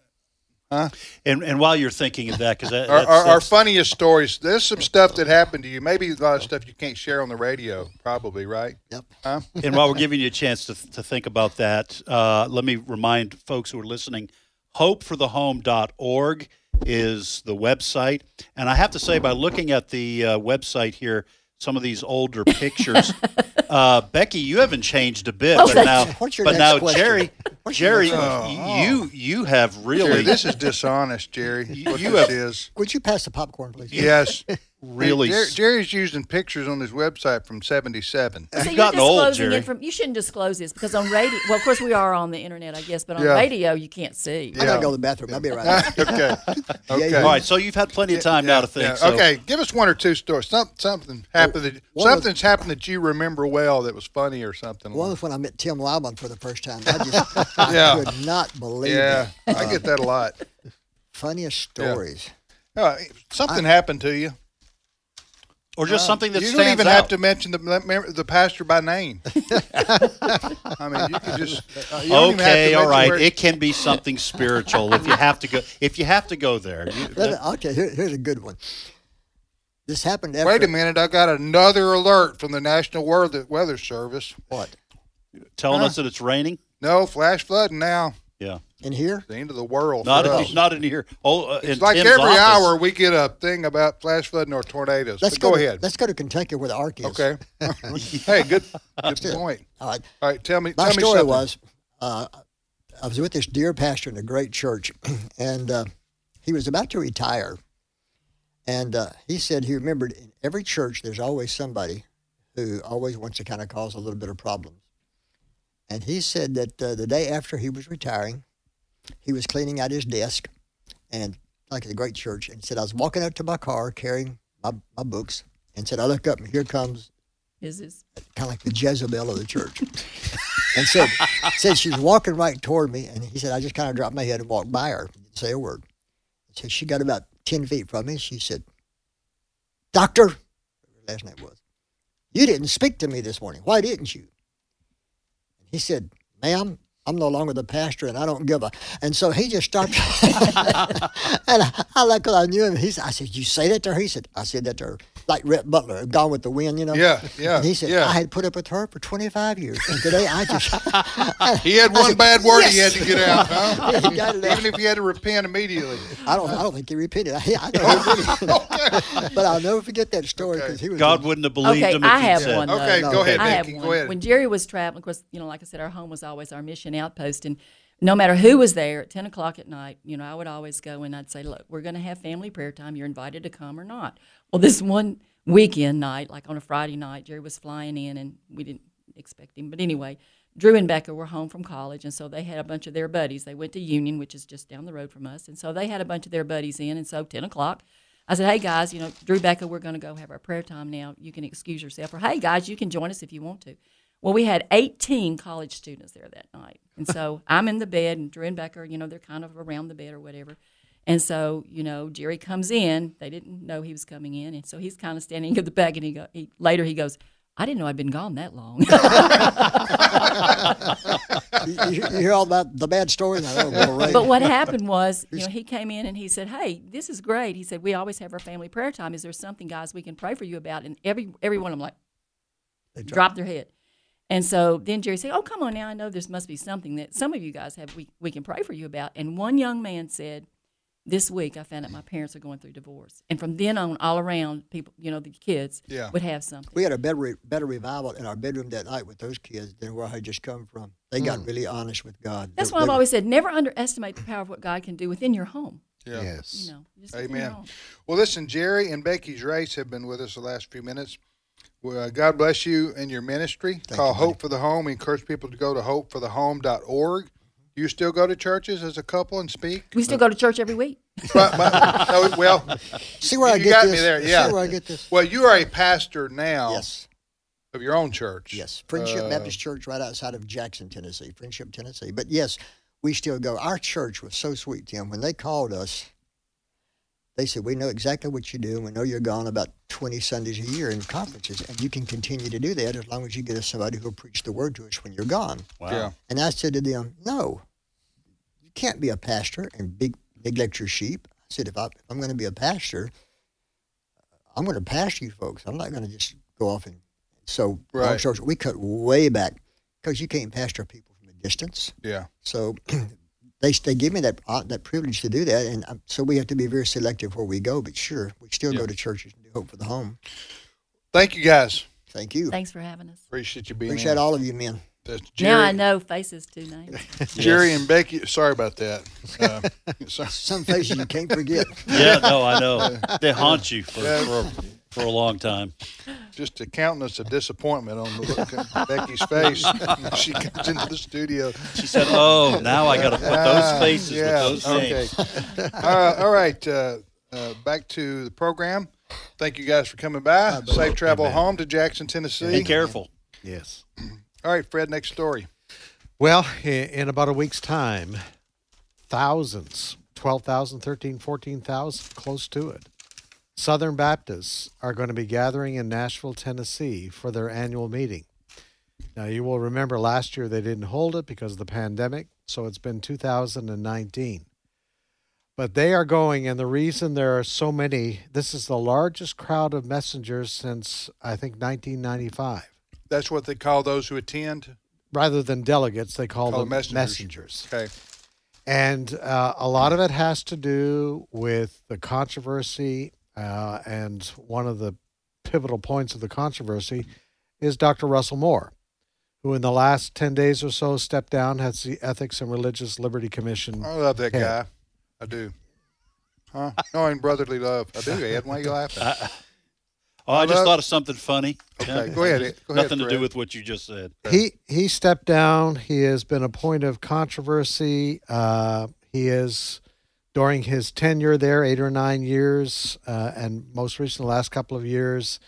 huh? And and while you're thinking of that, because that, Our, our, our funniest stories. There's some stuff that happened to you. Maybe a lot of stuff you can't share on the radio. Probably right. Yep. Huh? and while we're giving you a chance to, to think about that, uh, let me remind folks who are listening hopeforthehome.org is the website. And I have to say, by looking at the uh, website here, some of these older pictures, uh, Becky, you haven't changed a bit. Oh, but now. But now question? Jerry, Jerry, next question? Oh. you you have really Jerry, this is dishonest, Jerry. What you this have- is. Would you pass the popcorn, please? Yes. really. Jer- Jerry's using pictures on his website from '77. So you're disclosing it from. You shouldn't disclose this because on radio. Well, of course we are on the internet, I guess, but on Yeah. radio you can't see. I gotta go to the bathroom. I'll be right back. okay. Okay. All right, so you've had plenty of time now to think. Yeah. so- Okay, give us one or two stories. Some, something happened. That, one was- something's happened that you remember well that was funny or something. One was when I met Tim Lyman for the first time. I just I Yeah. could not believe yeah, it. I get that a lot. Funniest Yeah. stories. Uh, something happened to you, or just Uh, something that you stands don't even out. have to mention the the pastor by name. I mean, you can just uh, you don't even have to okay, all right. where- It can be something spiritual if you have to go. If you have to go there. You- Let me- okay, here, here's a good one. This happened after. Wait a minute, I got another alert from the National Weather Weather Service. What? telling Huh? us that it's raining. No, flash flooding now. Yeah. In here? The end of the world. Not in, not in here. Oh, uh, It's in like Tim's every office. hour we get a thing about flash flooding or tornadoes. Let's but go, to, ahead. Let's go to Kentucky where the ark is. Okay. hey, good, good point. All right. All right, tell me. My tell me story something. was, uh, I was with this dear pastor in a great church, and uh, he was about to retire. And uh, he said he remembered in every church there's always somebody who always wants to kind of cause a little bit of problems. And he said that uh, the day after he was retiring, he was cleaning out his desk, and like a great church, and said I was walking out to my car carrying my, my books, and said I look up and here comes Is this? kind of like the Jezebel of the church. and said, said she's walking right toward me. And he said, I just kind of dropped my head and walked by her, didn't say a word. So she got about 10 feet from me. She said, Doctor, her last name was, you didn't speak to me this morning. Why didn't you? He said, Ma'am, I'm no longer the pastor and I don't give a. And so he just started. and I, I like, because I knew him. He said, I said, You say that to her? He said, I said that to her. Like Rhett Butler, Gone with the Wind, you know? Yeah, yeah, And he said, yeah. I had put up with her for 25 years. And today I just. He had one said, bad word he had to get out, huh? Yeah, he got it out. Even if he had to repent immediately. I don't, I don't think he repented. I, I know he but I'll never forget that story because he was. God wouldn't have believed okay, him if I have said. one. Though. Okay, go ahead, I have one. go ahead. When Jerry was traveling, of course, you know, like I said, our home was always our mission outpost, and no matter who was there at ten o'clock at night, you know, I would always go and I'd say, "Look, we're going to have family prayer time. You're invited to come or not." Well, this one weekend night, like on a Friday night, Jerry was flying in, and we didn't expect him, but anyway. Drew and Becca were home from college, and so they had a bunch of their buddies. They went to Union, which is just down the road from us, and so they had a bunch of their buddies in. And so, ten o'clock, I said, "Hey guys, you know, Drew, Becca, we're going to go have our prayer time now. You can excuse yourself, or hey guys, you can join us if you want to." Well, we had 18 college students there that night, and so I'm in the bed, and Drew and Becca, are, you know, they're kind of around the bed or whatever. And so, you know, Jerry comes in. They didn't know he was coming in, and so he's kind of standing at the back. And he go he, later he goes, "I didn't know I'd been gone that long." you, you- you hear all about the bad stories? I oh, know, well, right. But what happened was, you know, he came in and he said, "Hey, this is great." He said, "We always have our family prayer time. Is there something, guys, we can pray for you about?" And every every one of them like dropped their head. And so then Jerry said, "Oh, come on now. I know there must be something that some of you guys have we we can pray for you about." And one young man said, "This week I found out my parents are going through divorce." And from then on, all around people, you know, the kids Yeah. would have something. We had a better, re- better revival in our bedroom that night with those kids than where I had just come from. They got Mm. really honest with God. That's They- why I've they- always said, never underestimate the power of what God can do within your home. Yeah. Yes. You know, just within your Amen. Well, listen, Jerry and Becky Drace have been with us the last few minutes. Well, uh, God bless you and your ministry. Thank Call Hope for the Home. We encourage people to go to hopeforthehome.org. Do you still go to churches as a couple and speak? We still go to church every week. But- but- no, well, See where I you get got this? me there. See Yeah. where I get this? Well, you are a pastor now. Yes. Of your own church. Yes. Friendship Uh, Baptist Church right outside of Jackson, Tennessee. Friendship, Tennessee. But yes, we still go. Our church was so sweet, Tim. When they called us, they said, We know exactly what you do, and we know you're gone about 20 Sundays a year in conferences, and you can continue to do that as long as you get us somebody who will preach the word to us when you're gone. Wow. Yeah. And I said to them, No, you can't be a pastor and big, neglect your sheep. I said, If, I, if I'm going to be a pastor, I'm going to pastor you folks. I'm not going to just go off and. So, long Right. short, we cut way back because you can't pastor people from a distance. Yeah. So they they give me that uh, that privilege to do that, and um, so we have to be very selective where we go. But sure, we still Yeah. go to churches and do hope for the home. Thank you, guys. Thank you. Thanks for having us. Appreciate you being Appreciate in. all of you men. That's Now I know faces too names. Jerry and Becky. Sorry about that. Uh, sorry. Some faces you can't forget. Yeah, no, I know. They haunt you for, Yeah. For for a long time. Just a countenance of disappointment on the look on Becky's face when she comes into the studio. She said, "Oh, now I got to put those faces yeah, with those okay. uh, all right, uh, uh, back to the program. Thank you guys for coming by. Safe travel home to Jackson, Tennessee. Be careful. Yes. All right, Fred. Next story. Well, in about a week's time, thousands, 12,000, 13, 14,000, close to it, Southern Baptists are going to be gathering in Nashville, Tennessee for their annual meeting. Now, you will remember last year they didn't hold it because of the pandemic, so it's been 2019. But they are going, and the reason there are so many, this is the largest crowd of messengers since, I think, 1995 That's what they call those who attend. rather than delegates, they call, Call them them messengers. Okay. And uh, a lot of it has to do with the controversy. Uh, and one of the pivotal points of the controversy is Dr. Russell Moore, who in the last 10 days or so stepped down as the Ethics and Religious Liberty Commission. I love that head. guy. I do. Huh? Knowing brotherly love. I do, Ed. Why are you laughing? Oh, I just love- thought of something funny. Okay, go ahead, Go ahead, Nothing to do with what you just said. He he stepped down. He has been a point of controversy. Uh, he is during his tenure there, eight or nine years, uh, and most recently, the last couple of years,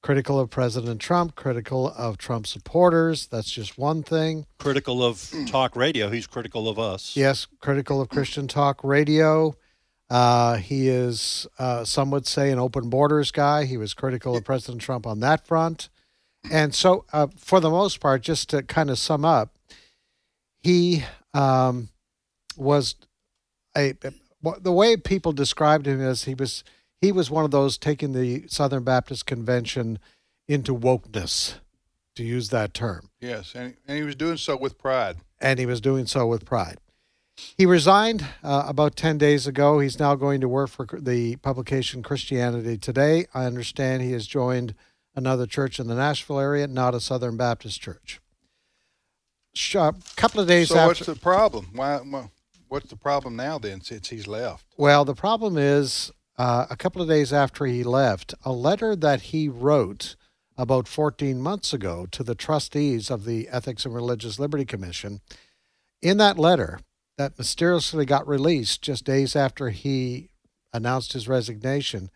critical of President Trump, critical of Trump supporters. That's just one thing. Critical of talk radio. He's critical of us. Yes, critical of Christian talk radio. Uh, he is, uh, some would say, an open borders guy. He was critical of President Trump on that front. And so, uh, for the most part, just to kind of sum up, he um, was a, the way people described him is he was he was one of those taking the Southern Baptist Convention into wokeness, to use that term Yes, and, and he was doing so with pride. and he was doing so with pride. He resigned uh, about 10 days ago. He's now going to work for the publication Christianity Today. I understand he has joined another church in the Nashville area, not a Southern Baptist church. A couple of days so after. what's the problem? Why, why? What's the problem now then? Since he's left. Well, the problem is uh, a couple of days after he left, a letter that he wrote about 14 months ago to the trustees of the Ethics and Religious Liberty Commission. In that letter, that mysteriously got released just days after he announced his resignation,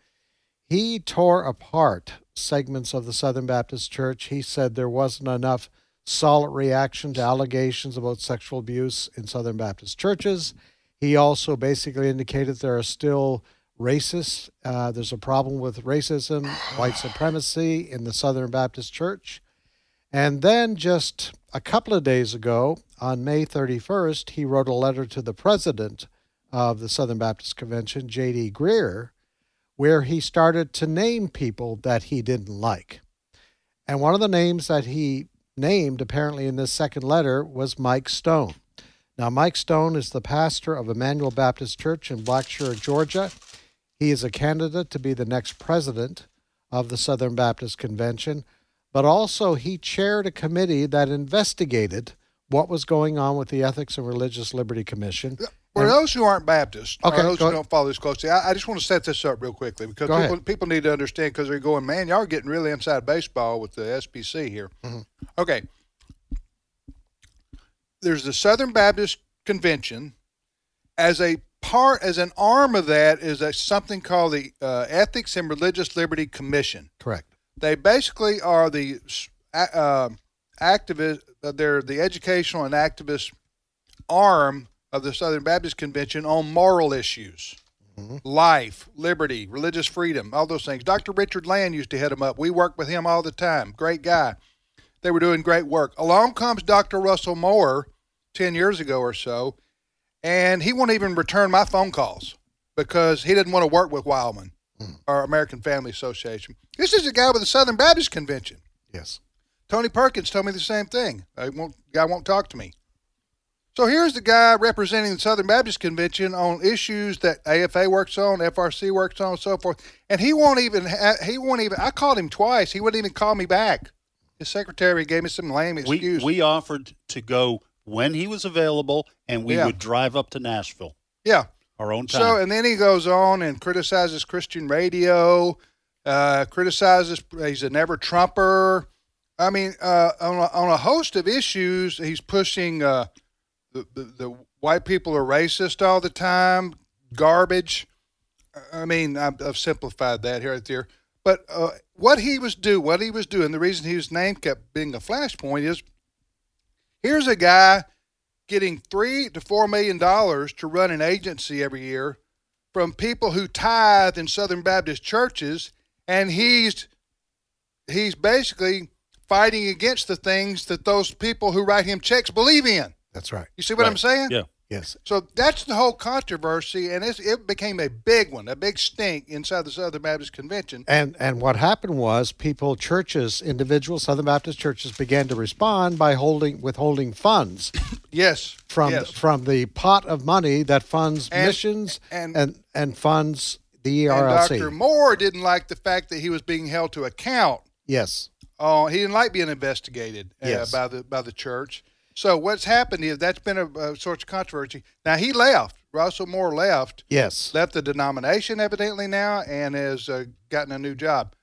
he tore apart segments of the Southern Baptist Church. He said there wasn't enough solid reaction to allegations about sexual abuse in Southern Baptist churches. He also basically indicated there are still racists. Uh, there's a problem with racism, white supremacy in the Southern Baptist Church. And then just a couple of days ago, on May 31st, he wrote a letter to the president of the Southern Baptist Convention, J.D. Greear, where he started to name people that he didn't like. And one of the names that he named, apparently in this second letter, was Mike Stone. Now, Mike Stone is the pastor of Emmanuel Baptist Church in Blackshear, Georgia. He is a candidate to be the next president of the Southern Baptist Convention, but also he chaired a committee that investigated what was going on with the Ethics and Religious Liberty Commission. For those who aren't Baptist, Okay, or those who don't follow this closely, I, I just want to set this up real quickly because people, people need to understand because they're going, man, y'all are getting really inside baseball with the SBC here. Mm-hmm. Okay. There's the Southern Baptist Convention. As a part, as an arm of that, is a, something called the uh, Ethics and Religious Liberty Commission. Correct. They basically are the uh, activist. They're the educational and activist arm of the Southern Baptist Convention on moral issues, mm-hmm. life, liberty, religious freedom, all those things. Dr. Richard Land used to head them up. We worked with him all the time. Great guy. They were doing great work. Along comes Dr. Russell Moore, ten years ago or so, and he won't even return my phone calls because he didn't want to work with Wildmon mm. or American Family Association. This is a guy with the Southern Baptist Convention. Yes. Tony Perkins told me the same thing. Uh, I won't, guy won't talk to me. So here's the guy representing the Southern Baptist Convention on issues that AFA works on, FRC works on, and so forth. And he won't even. Ha- he won't even. I called him twice. He wouldn't even call me back. His secretary gave me some lame We excuse. we offered to go when he was available, and we Yeah. would drive up to Nashville. yeah. Our own time. So and then he goes on and criticizes Christian radio, uh, criticizes. He's a never Trumper. I mean, uh, on, a, on a host of issues, he's pushing uh, the, the, white people are racist all the time, garbage. I mean, I've, I've simplified that here right there. But uh, what he was do, what he was doing, the reason his name kept being a flashpoint is here's a guy getting three to four million dollars to run an agency every year from people who tithe in Southern Baptist churches, and he's he's basically fighting against the things that those people who write him checks believe in. That's right. You see what I'm saying? Yeah. Yes. So that's the whole controversy, and it's, it became a big one, a big stink inside the Southern Baptist Convention. And and what happened was people, churches, individual Southern Baptist churches began to respond by holding withholding funds Yes. from yes. from the pot of money that funds And- missions and- and and funds the E And ERLC. Dr. Moore didn't like the fact that he was being held to account. yes. Oh, he didn't like being investigated uh, Yes. by the by the church. So what's happened is that's been a, a source of controversy. Now he left. Russell Moore left. Yes. Left the denomination evidently now and has uh, gotten a new job.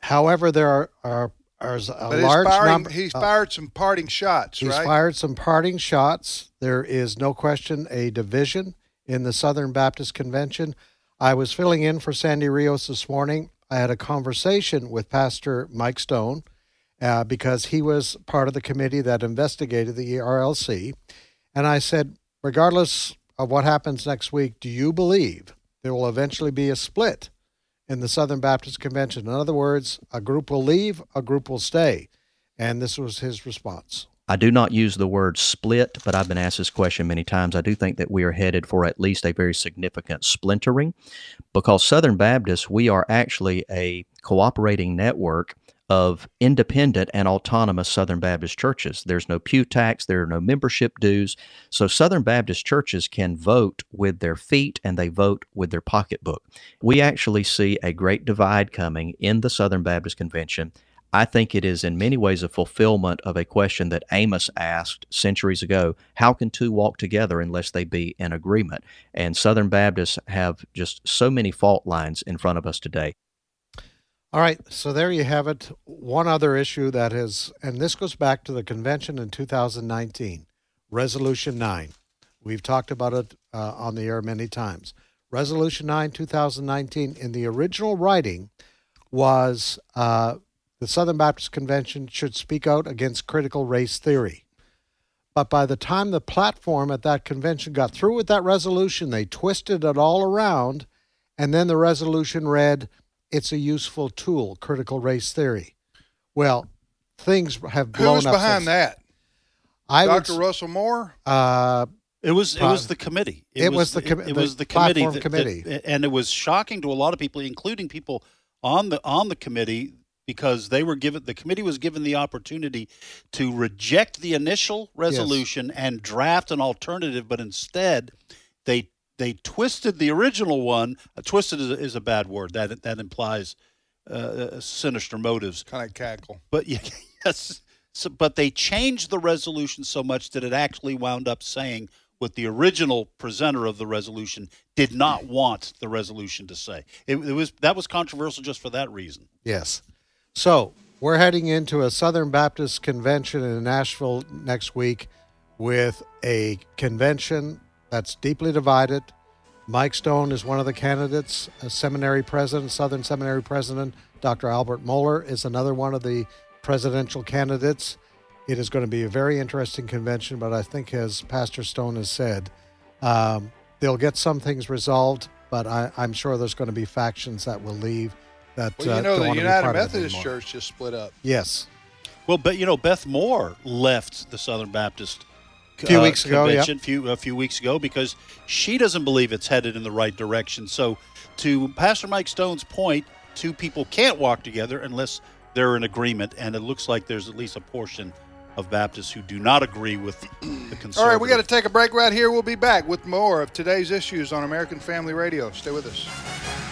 However, there are are, are a But large he's, firing, number. he's uh, fired some parting shots, He's right? fired some parting shots. There is no question a division in the Southern Baptist Convention. I was filling in for Sandy Rios this morning. I had a conversation with Pastor Mike Stone uh, because he was part of the committee that investigated the ERLC. And I said, regardless of what happens next week, do you believe there will eventually be a split in the Southern Baptist Convention? In other words, a group will leave, a group will stay. And this was his response. I do not use the word split, but I've been asked this question many times. I do think that we are headed for at least a very significant splintering because Southern Baptists, we are actually a cooperating network of independent and autonomous Southern Baptist churches. There's no pew tax, there are no membership dues. So Southern Baptist churches can vote with their feet and they vote with their pocketbook. We actually see a great divide coming in the Southern Baptist Convention. I think it is in many ways a fulfillment of a question that Amos asked centuries ago How can two walk together unless they be in agreement? And Southern Baptists have just so many fault lines in front of us today. All right, so there you have it. One other issue that is, and this goes back to the convention in 2019, Resolution 9. We've talked about it uh, on the air many times. Resolution 9, 2019, in the original writing, was uh, the Southern Baptist Convention should speak out against critical race theory. But by the time the platform at that convention got through with that resolution, they twisted it all around, and then the resolution read, it's a useful tool, critical race theory. Well, things have blown Who's up. behind since. that? I would Dr. s- Russell Moore? Uh, It was it was the committee. It was the com- it, it the was the committee, platform that- committee. that- and it was shocking to a lot of people, including people on the on the committee, because they were given the committee was given the opportunity to reject the initial resolution and draft an alternative, but instead they they twisted the original one. Uh, twisted is a, is a bad word that that implies uh, sinister motives. Kind of cackle. But yeah, yes, so, but they changed the resolution so much that it actually wound up saying what the original presenter of the resolution did not want the resolution to say. It, it was that was controversial just for that reason. Yes. So we're heading into a Southern Baptist convention in Nashville next week with a convention that's deeply divided. Mike Stone is one of the candidates, a seminary president, Southern Seminary president. Dr. Albert Mohler is another one of the presidential candidates. It is going to be a very interesting convention, but I think, as Pastor Stone has said, um, they'll get some things resolved, but I, I'm sure there's going to be factions that will leave that Well, uh, you know, don't the want to be United part of it Methodist. Church just split up. Yes. Well, but you know, Beth Moore left the Southern Baptist A few uh, weeks ago, yeah. few, a few weeks ago because she doesn't believe it's headed in the right direction. So, to Pastor Mike Stone's point, two people can't walk together unless they're in agreement, and it looks like there's at least a portion of Baptists who do not agree with the conservative. All right, we got to take a break right here. We'll be back with more of today's issues on American Family Radio. Stay with us.